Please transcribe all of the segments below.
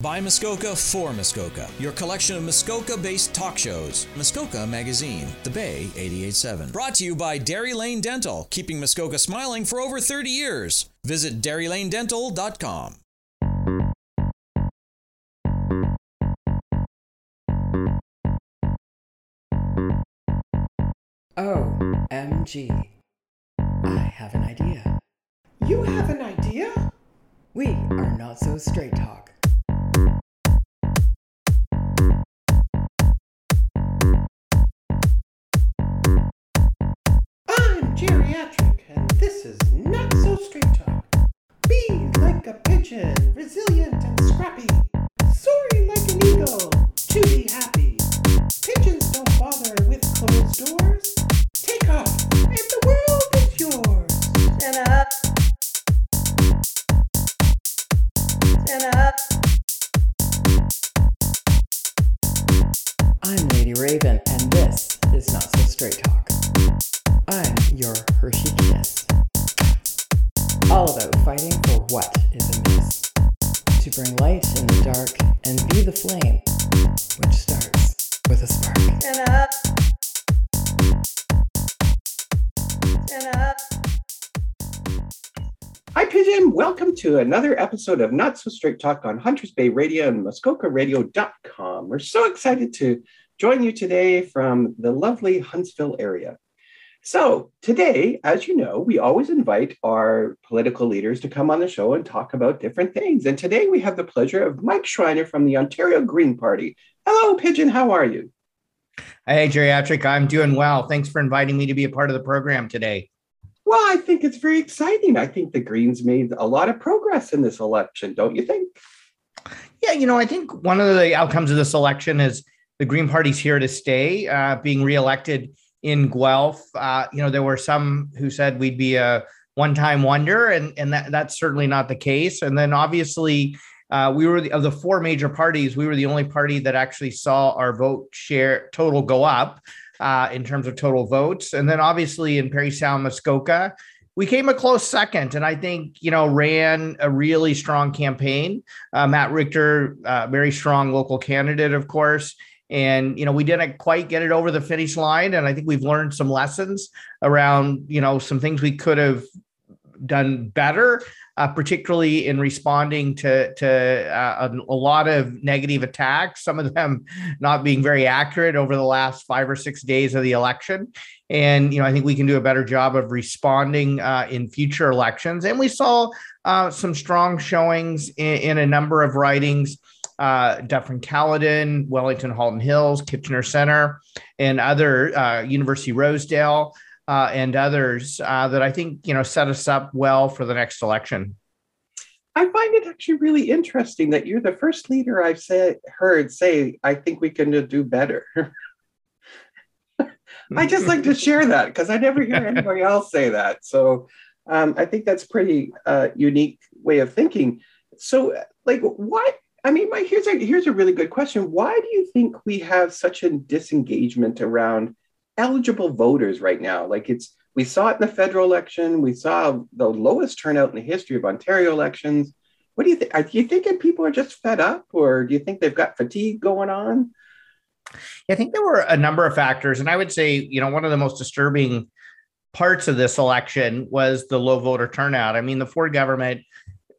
By Muskoka for Muskoka, your collection of Muskoka based talk shows. Muskoka Magazine, The Bay 887. Brought to you by Dairy Lane Dental, keeping Muskoka smiling for over 30 years. Visit DairyLaneDental.com. OMG. I have an idea. You have an idea? We are not so straight talk. Geriatric, and this is not so straight talk. Be like a pigeon, resilient and scrappy. Soaring like an eagle, to be happy. Pigeons don't bother with closed doors. Take off, and the world is yours. Stand up. Stand up. I'm Lady Raven, and this is Not So Straight Talk. All about fighting for what is amiss. To bring light in the dark and be the flame, which starts with a spark. Stand up. Stand up. Hi, Pigeon. Welcome to another episode of Not So Straight Talk on Hunters Bay Radio and MuskokaRadio.com. We're so excited to join you today from the lovely Huntsville area. So, today, as you know, we always invite our political leaders to come on the show and talk about different things. And today we have the pleasure of Mike Schreiner from the Ontario Green Party. Hello, Pigeon. How are you? Hey, Geriatric, I'm doing well. Thanks for inviting me to be a part of the program today. Well, I think it's very exciting. I think the Greens made a lot of progress in this election, don't you think? Yeah, you know, I think one of the outcomes of this election is the Green Party's here to stay, uh, being reelected in Guelph. Uh, you know, there were some who said we'd be a one-time wonder, and and that, that's certainly not the case. And then obviously, uh, we were the, of the four major parties, we were the only party that actually saw our vote share total go up uh, in terms of total votes. And then obviously in Parry Sound, Muskoka, we came a close second, and I think you know ran a really strong campaign. Uh, Matt Richter, uh, very strong local candidate, of course, and you know we didn't quite get it over the finish line. And I think we've learned some lessons around you know some things we could have done better, uh, particularly in responding to to uh, a, a, lot of negative attacks. Some of them not being very accurate over the last five or six days of the election. And you know, I think we can do a better job of responding uh, in future elections. And we saw uh, some strong showings in, in, a number of ridings. Uh, Dufferin Caledon, Wellington Halton Hills, Kitchener Center, and other uh, University Rosedale uh, and others uh, that I think you know set us up well for the next election. I find it actually really interesting that you're the first leader I've said heard say, "I think we can do better." I just like to share that because I never hear anybody else say that. So um, I think that's pretty uh, unique way of thinking. So, like, why? I mean, my, here's a here's a really good question. Why do you think we have such a disengagement around eligible voters right now. Like it's we saw it in the federal election. We saw the lowest turnout in the history of Ontario elections. What do you think? Are you thinking people are just fed up, or do you think they've got fatigue going on? I think there were a number of factors, and I would say, you know, one of the most disturbing parts of this election was the low voter turnout. I mean, the Ford government,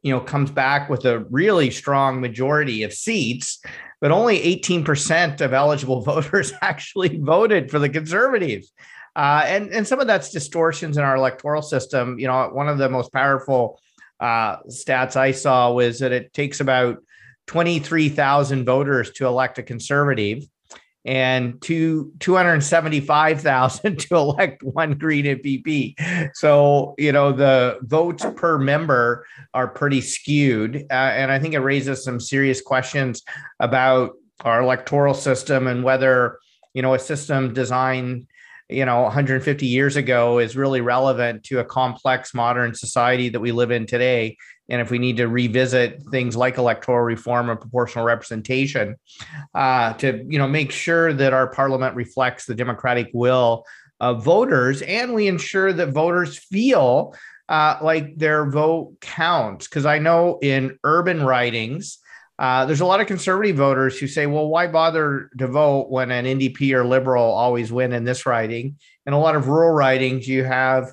you know, comes back with a really strong majority of seats, but only 18% of eligible voters actually voted for the conservatives. Uh, and, and some of that's distortions in our electoral system. You know, one of the most powerful uh, stats I saw was that it takes about 23,000 voters to elect a conservative and two 275,000 to elect one green MPP. So, you know, the votes per member are pretty skewed. Uh, and I think it raises some serious questions about our electoral system and whether, you know, a system designed you know 150 years ago is really relevant to a complex modern society that we live in today and if we need to revisit things like electoral reform and proportional representation uh, to you know make sure that our parliament reflects the democratic will of voters and we ensure that voters feel uh, like their vote counts because i know in urban ridings Uh, there's a lot of conservative voters who say, well, why bother to vote when an NDP or liberal always win in this riding? In a lot of rural ridings, you have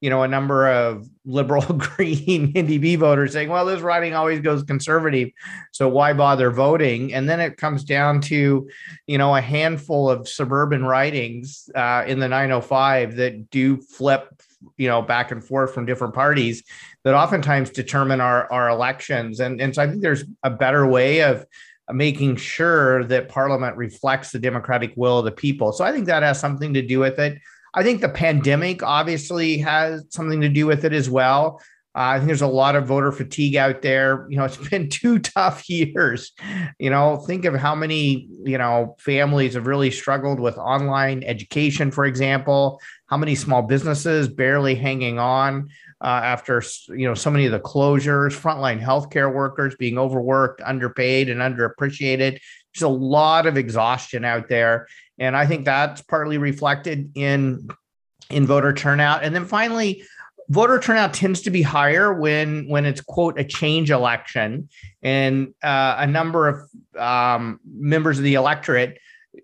you know, a number of liberal green NDP voters saying, well, this riding always goes conservative. So why bother voting? And then it comes down to, you know, a handful of suburban ridings uh, in the 905 that do flip, you know, back and forth from different parties that oftentimes determine our, our elections. And, and so I think there's a better way of, making sure that parliament reflects the democratic will of the people. So I think that has something to do with it. I think the pandemic obviously has something to do with it as well. Uh, I think there's a lot of voter fatigue out there. You know, it's been two tough years. You know, think of how many, you know, families have really struggled with online education, for example, how many small businesses barely hanging on uh, after, you know, so many of the closures, frontline healthcare workers being overworked, underpaid, and underappreciated. There's a lot of exhaustion out there. And I think that's partly reflected in in voter turnout. And then finally, voter turnout tends to be higher when when it's quote a change election, and uh, a number of um, members of the electorate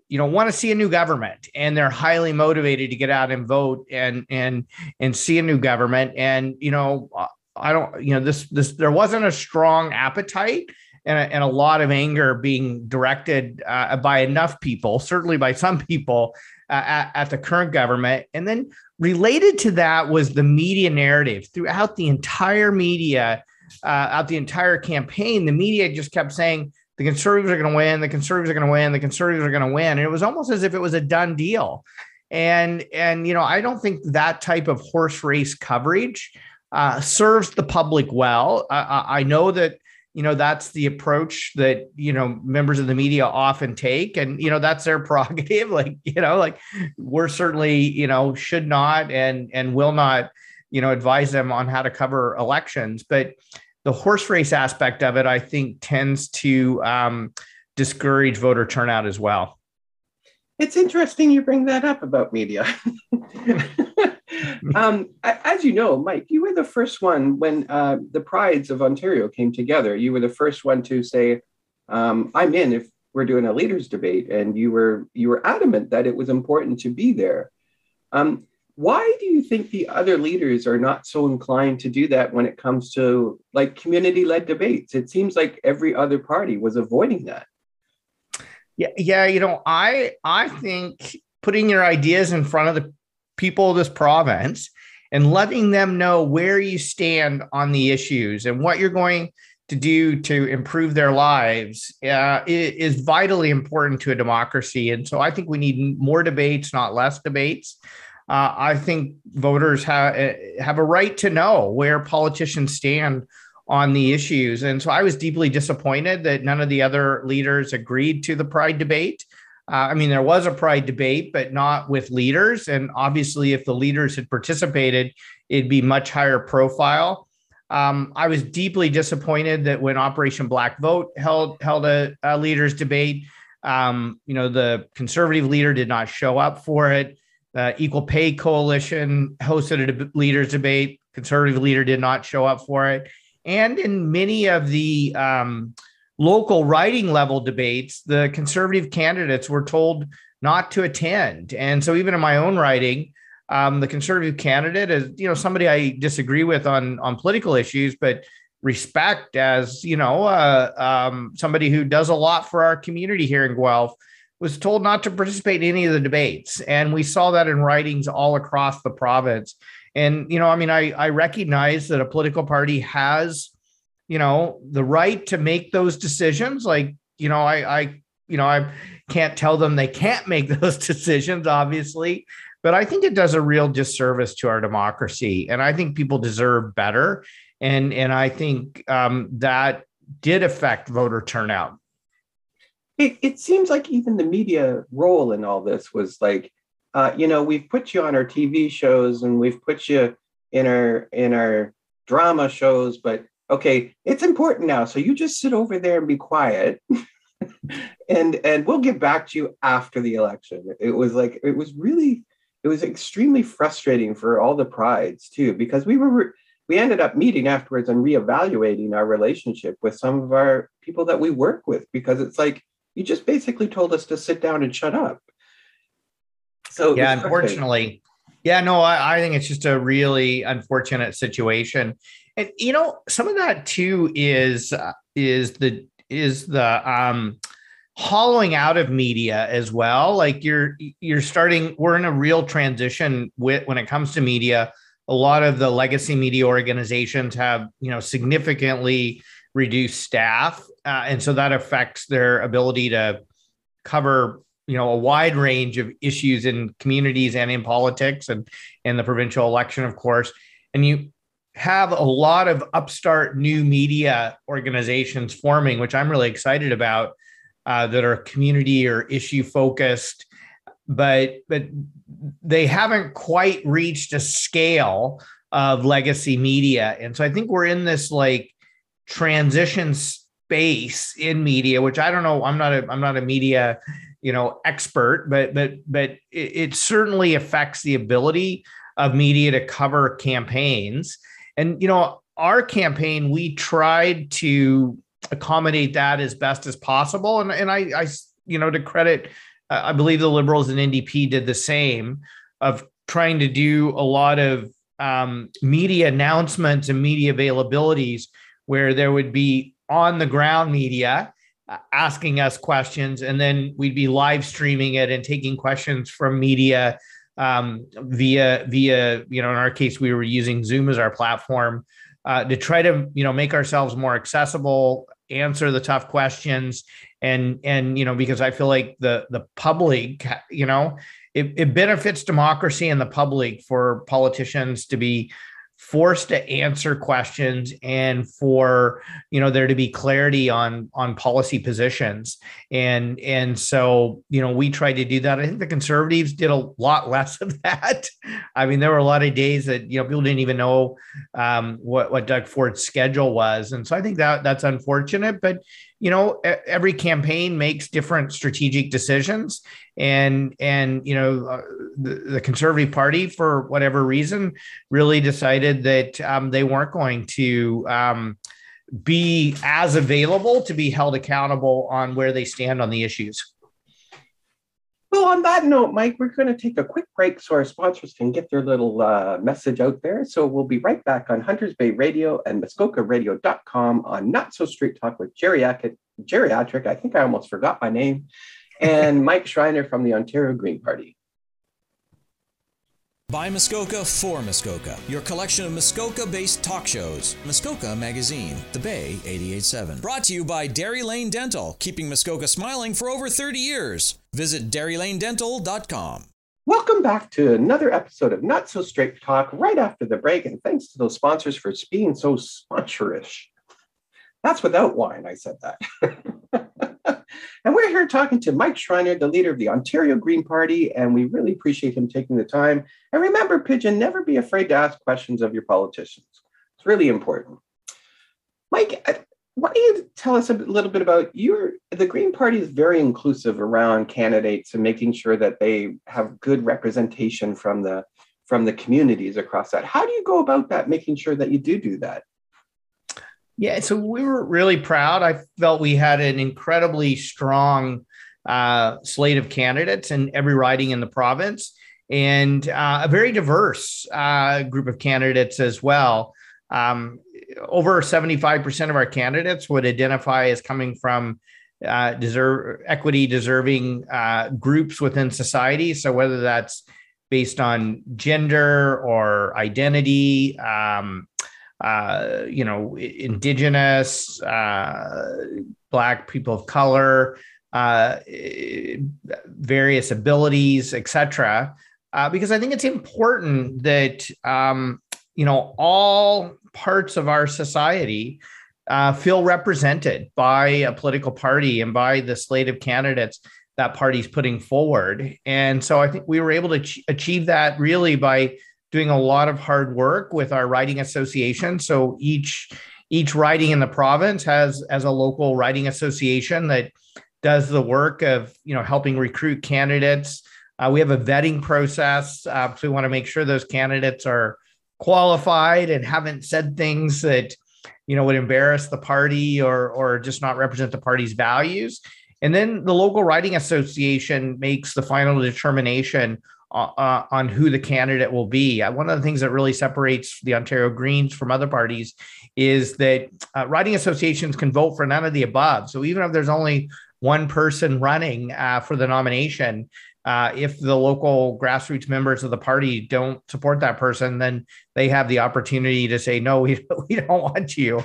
you know want to see a new government and they're highly motivated to get out and vote and and and see a new government. And you know i don't you know this this there wasn't a strong appetite and a, and a lot of anger being directed uh, by enough people, certainly by some people uh, at, at the current government. And then related to that was the media narrative throughout the entire media, uh, out the entire campaign. The media just kept saying the conservatives are going to win, the conservatives are going to win, the conservatives are going to win, and it was almost as if it was a done deal. And and you know, I don't think that type of horse race coverage uh, serves the public well. I know that you know that's the approach that you know members of the media often take. And you know that's their prerogative like you know like we're certainly you know should not and and will not you know advise them on how to cover elections. But the horse race aspect of it i think tends to um, discourage voter turnout as well. It's interesting you bring that up about media um, as you know, Mike, you were the first one when uh, the prides of Ontario came together. You were the first one to say, um, "I'm in if we're doing a leaders debate," and you were you were adamant that it was important to be there. Um, why do you think the other leaders are not so inclined to do that when it comes to like community-led debates? It seems like every other party was avoiding that. Yeah, yeah, you know, I I think putting your ideas in front of the people of this province and letting them know where you stand on the issues and what you're going to do to improve their lives uh, is vitally important to a democracy. And so I think we need more debates, not less debates. Uh, I think voters have have a right to know where politicians stand on the issues. And so I was deeply disappointed that none of the other leaders agreed to the Pride debate. Uh, I mean, there was a pride debate, but not with leaders. And obviously, if the leaders had participated, it'd be much higher profile. Um, I was deeply disappointed that when Operation Black Vote held held a, a leaders debate, um, you know, the conservative leader did not show up for it. The Equal Pay Coalition hosted a leaders debate. Conservative leader did not show up for it. And in many of the um, local riding level debates, the conservative candidates were told not to attend. And so, even in my own riding, um, the conservative candidate is, you know, somebody I disagree with on on political issues, but respect as, you know, uh, um, somebody who does a lot for our community here in Guelph. Was told not to participate in any of the debates, and we saw that in ridings all across the province. And you know, I mean, I I recognize that a political party has you know the right to make those decisions like you know i i you know i can't tell them they can't make those decisions obviously but i think it does a real disservice to our democracy and i think people deserve better and and i think um, that did affect voter turnout. It, it seems like even the media role in all this was like uh, you know we've put you on our tv shows and we've put you in our in our drama shows but okay, it's important now. So you just sit over there and be quiet. and and we'll get back to you after the election. It was like it was really it was extremely frustrating for all the prides too because we were we ended up meeting afterwards and reevaluating our relationship with some of our people that we work with because it's like you just basically told us to sit down and shut up. So yeah, unfortunately, yeah, no, I, I think it's just a really unfortunate situation, and you know, some of that too is uh, is the is the um hollowing out of media as well. Like you're you're starting we're in a real transition with when it comes to media. A lot of the legacy media organizations have you know significantly reduced staff uh, and so that affects their ability to cover you know a wide range of issues in communities and in politics and in the provincial election of course and you have a lot of upstart new media organizations forming which i'm really excited about uh, that are community or issue focused, but but they haven't quite reached a scale of legacy media, and so I think we're in this like transition space in media, which I don't know. I'm not a I'm not a media you know expert, but but but it, certainly affects the ability of media to cover campaigns, and you know our campaign we tried to accommodate that as best as possible. And and I, I you know, to credit, uh, I believe the Liberals and NDP did the same of trying to do a lot of um, media announcements and media availabilities where there would be on the ground media asking us questions, and then we'd be live streaming it and taking questions from media um, via via you know in our case we were using Zoom as our platform uh, to try to you know make ourselves more accessible, answer the tough questions, and and you know because I feel like the the public you know it, it benefits democracy and the public for politicians to be forced to answer questions and for you know there to be clarity on on policy positions. And and so you know we tried to do that. I think the conservatives did a lot less of that. I mean there were a lot of days that you know people didn't even know um, what what doug ford's schedule was. And so i think that that's unfortunate but you know every campaign makes different strategic decisions and and you know uh, the, the, conservative party for whatever reason really decided that um, they weren't going to um, be as available to be held accountable on where they stand on the issues well, on that note, Mike, we're going to take a quick break so our sponsors can get their little uh, message out there. So we'll be right back on Hunters Bay Radio and MuskokaRadio.com on Not So Straight Talk with Geriatric. Geriatric, I think I almost forgot my name, and Mike Schreiner from the Ontario Green Party. By Muskoka for Muskoka, your collection of Muskoka based talk shows. Muskoka Magazine, The Bay 887. Brought to you by Dairy Lane Dental, keeping Muskoka smiling for over 30 years. Visit dairylanedental.com. Welcome back to another episode of Not So Straight Talk right after the break, and thanks to those sponsors for being so sponsorish. That's without wine, I said that. And we're here talking to Mike Schreiner, the leader of the Ontario Green Party, and we really appreciate him taking the time. And remember, Pigeon, never be afraid to ask questions of your politicians. It's really important. Mike, why don't you tell us a little bit about your the Green Party is very inclusive around candidates and making sure that they have good representation from the from the communities across that. How do you go about that, making sure that you do do that? Yeah, so we were really proud. I felt we had an incredibly strong uh, slate of candidates in every riding in the province and uh, a very diverse uh, group of candidates as well. Um, over 75% of our candidates would identify as coming from uh, deserve equity deserving uh, groups within society. So whether that's based on gender or identity, um, uh, you know, indigenous, uh, black people of color, uh, various abilities, etc. Uh, because I think it's important that um, you know all parts of our society uh, feel represented by a political party and by the slate of candidates that party's putting forward. And so I think we were able to ch- achieve that really by doing a lot of hard work with our riding association. So each each riding in the province has as a local riding association that does the work of you know helping recruit candidates. Uh, we have a vetting process, uh, so we want to make sure those candidates are qualified and haven't said things that you know would embarrass the party or or just not represent the party's values and then the local riding association makes the final determination uh, uh on who the candidate will be. Uh, one of the things that really separates the Ontario Greens from other parties is that uh, associations can vote for none of the above. So even if there's only one person running uh, for the nomination, uh, if the local grassroots members of the party don't support that person, then they have the opportunity to say, no, we, we don't want you.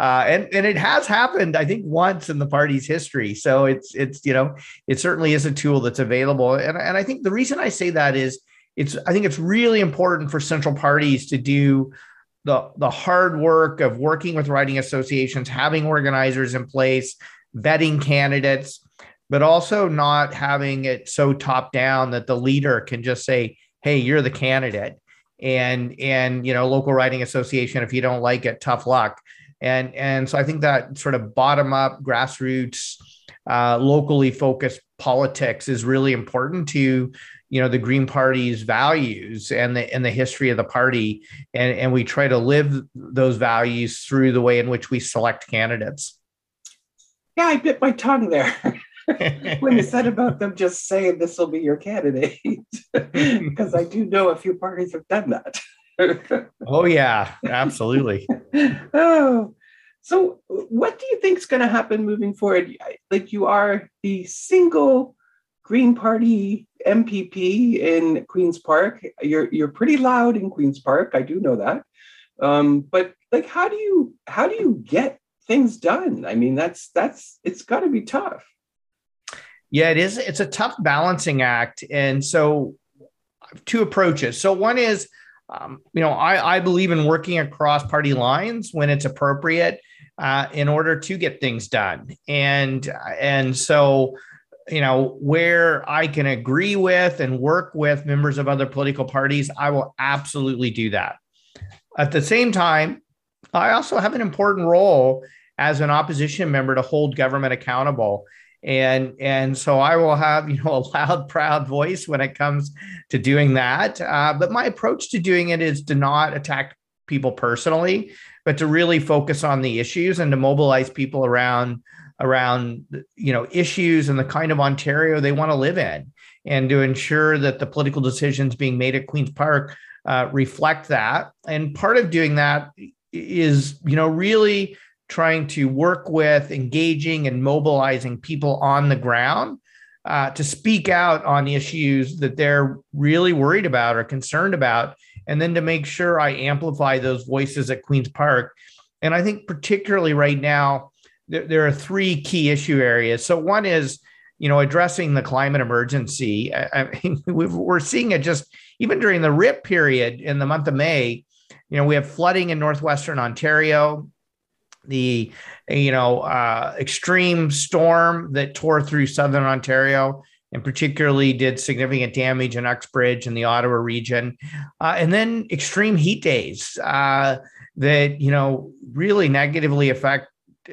Uh, and, and it has happened, I think, once in the party's history. So it's, it's, you know, it certainly is a tool that's available. And, and I think the reason I say that is it's, I think it's really important for central parties to do the, the hard work of working with riding associations, having organizers in place, vetting candidates, but also not having it so top down that the leader can just say, "Hey, you're the candidate," and and you know, local riding association, if you don't like it, tough luck. And and so I think that sort of bottom up, grassroots, uh, locally focused politics is really important to you know the green party's values and the and the history of the party. And and we try to live those values through the way in which we select candidates. Yeah i bit my tongue there when you said about them just saying this will be your candidate, because I do know a few parties have done that. oh yeah, absolutely. oh, so what do you think is going to happen moving forward? Like you are the single Green Party MPP in Queens Park. You're you're pretty loud in Queens Park. I do know that. Um, but like, how do you how do you get things done? I mean, that's that's it's got to be tough. Yeah, it is. It's a tough balancing act. And so, two approaches. So, one is, um, you know, I, I believe in working across party lines when it's appropriate uh, in order to get things done. And, and so, you know, where I can agree with and work with members of other political parties, I will absolutely do that. At the same time, I also have an important role as an opposition member to hold government accountable and and so I will have you know a loud, proud voice when it comes to doing that. Uh, but my approach to doing it is to not attack people personally, but to really focus on the issues and to mobilize people around around you know issues and the kind of Ontario they want to live in, and to ensure that the political decisions being made at Queens Park uh, reflect that. And part of doing that is you know really trying to work with, engaging, and mobilizing people on the ground uh, to speak out on issues that they're really worried about or concerned about, and then to make sure I amplify those voices at Queen's Park. And I think, particularly right now, there, there are three key issue areas. So, one is you know, addressing the climate emergency. I, I mean, we're seeing it just even during the RIP period in the month of May. You know, we have flooding in northwestern Ontario the you know uh, extreme storm that tore through southern Ontario and particularly did significant damage in Uxbridge and the Ottawa region, uh, and then extreme heat days uh, that you know really negatively affect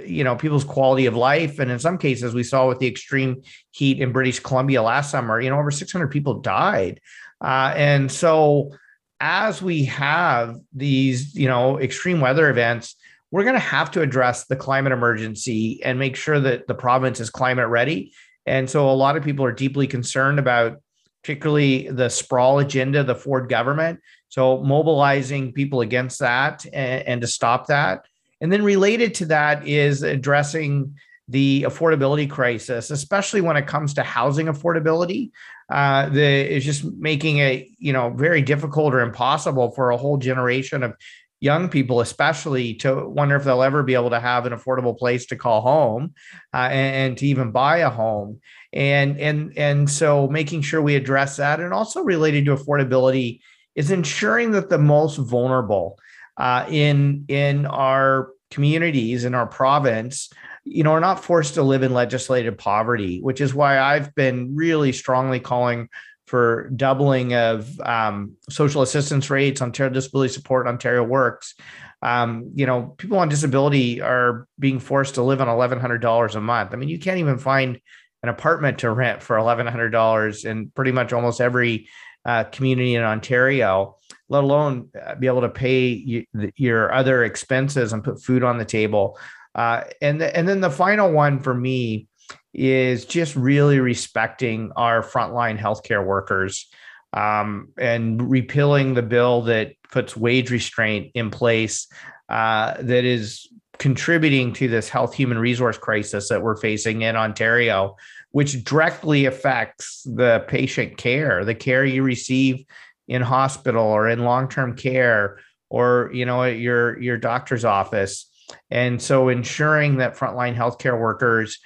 you know people's quality of life. And in some cases we saw with the extreme heat in british columbia last summer you know over 600 people died. Uh, and so as we have these you know extreme weather events we're going to have to address the climate emergency and make sure that the province is climate ready. And so a lot of people are deeply concerned about particularly the sprawl agenda, the Ford government. So mobilizing people against that and, and to stop that. And then related to that is addressing the affordability crisis, especially when it comes to housing affordability. Uh, the is just making it you know very difficult or impossible for a whole generation of young people, especially, to wonder if they'll ever be able to have an affordable place to call home uh, and, and, to even buy a home. And and and so making sure we address that, and also related to affordability, is ensuring that the most vulnerable uh, in in our communities in our province you know are not forced to live in legislative poverty which is why i've been really strongly calling for doubling of um, social assistance rates, Ontario Disability Support, Ontario Works. Um, you know, people on disability are being forced to live on $1,100 a month. I mean, you can't even find an apartment to rent for $1,100 in pretty much almost every uh, community in Ontario, let alone uh, be able to pay you, your other expenses and put food on the table. Uh, and the, and then the final one for me is just really respecting our frontline healthcare workers um, and repealing the bill that puts wage restraint in place uh, that is contributing to this health human resource crisis that we're facing in Ontario, which directly affects the patient care, the care you receive in hospital or in long-term care or you know at your your doctor's office. And so ensuring that frontline healthcare workers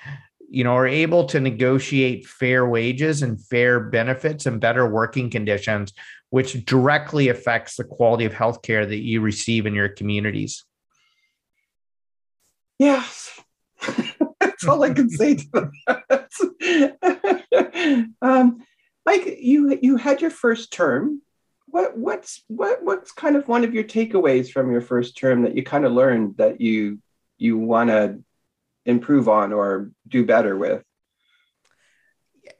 you know are able to negotiate fair wages and fair benefits and better working conditions which directly affects the quality of healthcare that you receive in your communities. Yes. That's all i can say to that. Um, mike you you had your first term. What what's what what's kind of one of your takeaways from your first term that you kind of learned that you you want to improve on or do better with?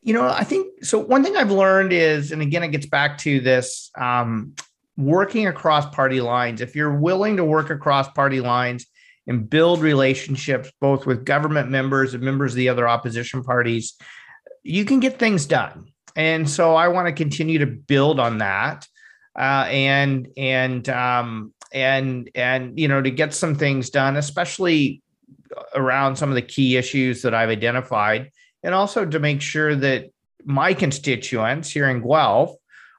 You know, I think so. One thing I've learned is, and again, it gets back to this um, working across party lines. If you're willing to work across party lines and build relationships both with government members and members of the other opposition parties, you can get things done. And so I want to continue to build on that. Uh, and and um, and and you know to get some things done, especially around some of the key issues that I've identified, and also to make sure that my constituents here in Guelph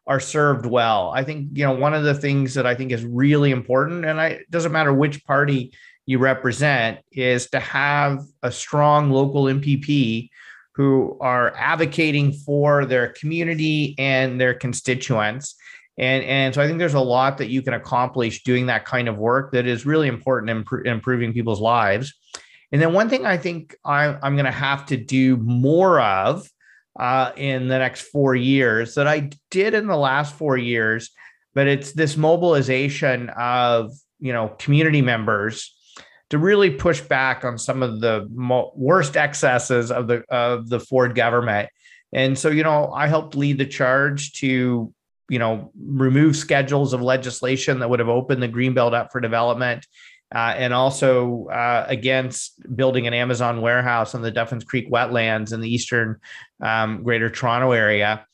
are served well. I think you know one of the things that I think is really important, and I, it doesn't matter which party you represent, is to have a strong local MPP who are advocating for their community and their constituents. And, and so I think there's a lot that you can accomplish doing that kind of work that is really important in pr- improving people's lives. And then one thing I think I'm, I'm going to have to do more of uh, in the next four years that I did in the last four years, but it's this mobilization of you know community members to really push back on some of the mo- worst excesses of the of the Ford government. And so you know I helped lead the charge to you know remove schedules of legislation that would have opened the greenbelt up for development uh, and also uh, against building an Amazon warehouse on the Duffins Creek wetlands in the eastern um, Greater Toronto area.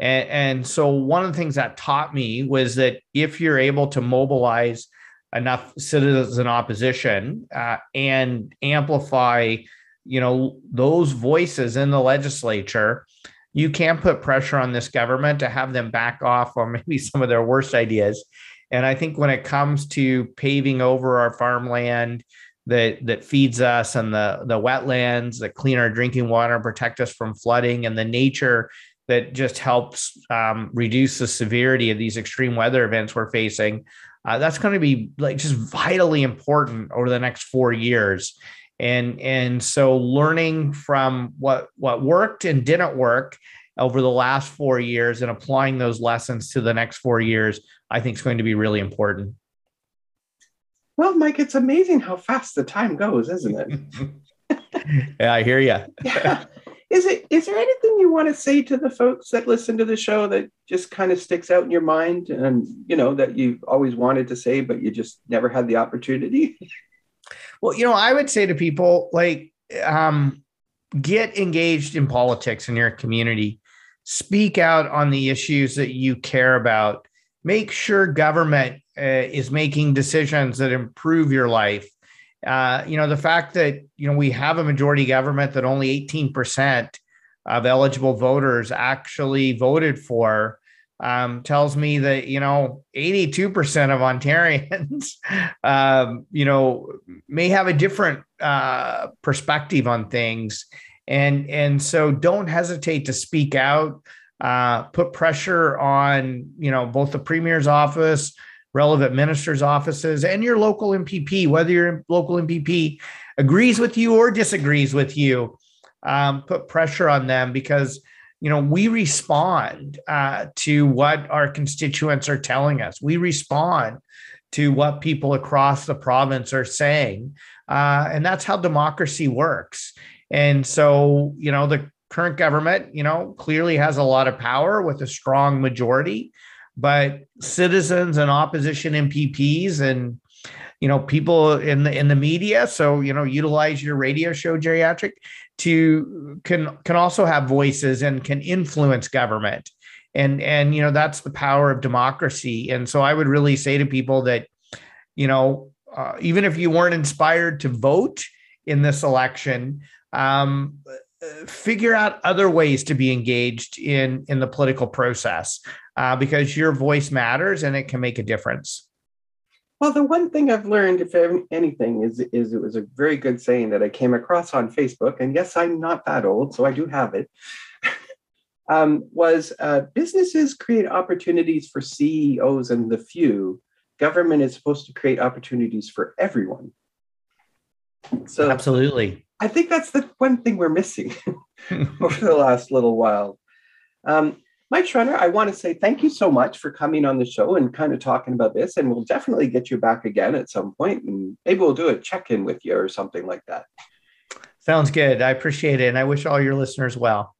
And, and, so, one of the things that taught me was that if you're able to mobilize enough citizen opposition uh, and amplify, you know, those voices in the legislature, you can put pressure on this government to have them back off on maybe some of their worst ideas and I think when it comes to paving over our farmland that that feeds us and the the wetlands that clean our drinking water protect us from flooding and the nature that just helps um, reduce the severity of these extreme weather events we're facing. Uh, that's going to be like just vitally important over the next four years and and so learning from what what worked and didn't work over the last four years and applying those lessons to the next four years, I think is going to be really important. Well, Mike, it's amazing how fast the time goes, isn't it? yeah, I hear you. yeah. Is it is there anything you want to say to the folks that listen to the show that just kind of sticks out in your mind and you know that you've always wanted to say but you just never had the opportunity? well, you know, I would say to people like um get engaged in politics in your community speak out on the issues that you care about. Make sure government uh, is making decisions that improve your life. Uh, you know, the fact that, you know, we have a majority government that only 18% of eligible voters actually voted for um, tells me that, you know, 82% of Ontarians, um, you know, may have a different uh, perspective on things. And and so don't hesitate to speak out uh, put pressure on you know both the premier's office relevant ministers offices and your local mpp whether your local mpp agrees with you or disagrees with you um, put pressure on them because you know we respond uh, to what our constituents are telling us. We respond to what people across the province are saying uh, and that's how democracy works. And so, you know, the current government, you know, clearly has a lot of power with a strong majority, but citizens and opposition MPPs and you know people in the in the media. So you know utilize your radio show geriatric to can can also have voices and can influence government. And and you know that's the power of democracy. And so i would really say to people that you know uh, even if you weren't inspired to vote in this election um, figure out other ways to be engaged in in the political process uh, because your voice matters and it can make a difference well the one thing i've learned if anything is is it was a very good saying that i came across on facebook and yes i'm not that old so i do have it um, was uh, businesses create opportunities for ceos and the few. Government is supposed to create opportunities for everyone. So absolutely. I think that's the one thing we're missing over the last little while. Um, Mike Schreiner, I want to say thank you so much for coming on the show and kind of talking about this. And we'll definitely get you back again at some point, and maybe we'll do a check in with you or something like that. Sounds good. I appreciate it. And I wish all your listeners well.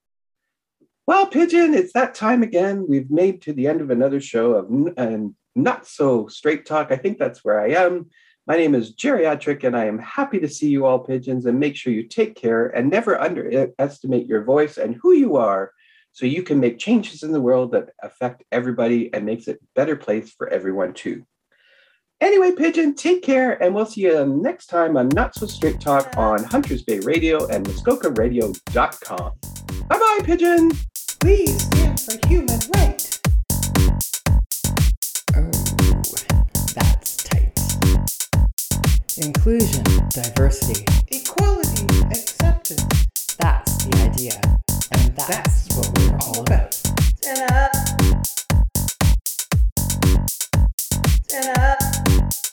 Well, Pigeon, it's that time again. We've made to the end of another show of and not so straight talk. I think that's where I am. My name is Geriatric, and I am happy to see you all pigeons. And make sure you take care and never underestimate your voice and who you are, so you can make changes in the world that affect everybody and makes it better place for everyone too. Anyway, pigeon, take care, and we'll see you next time on Not So Straight Talk on Hunters Bay Radio and MuskokaRadio.com. Bye bye, pigeon. Please stand for human right. Oh, that's tight. Inclusion, diversity, equality, acceptance. That's the idea. That's, what we're all about. Turn up. Turn up.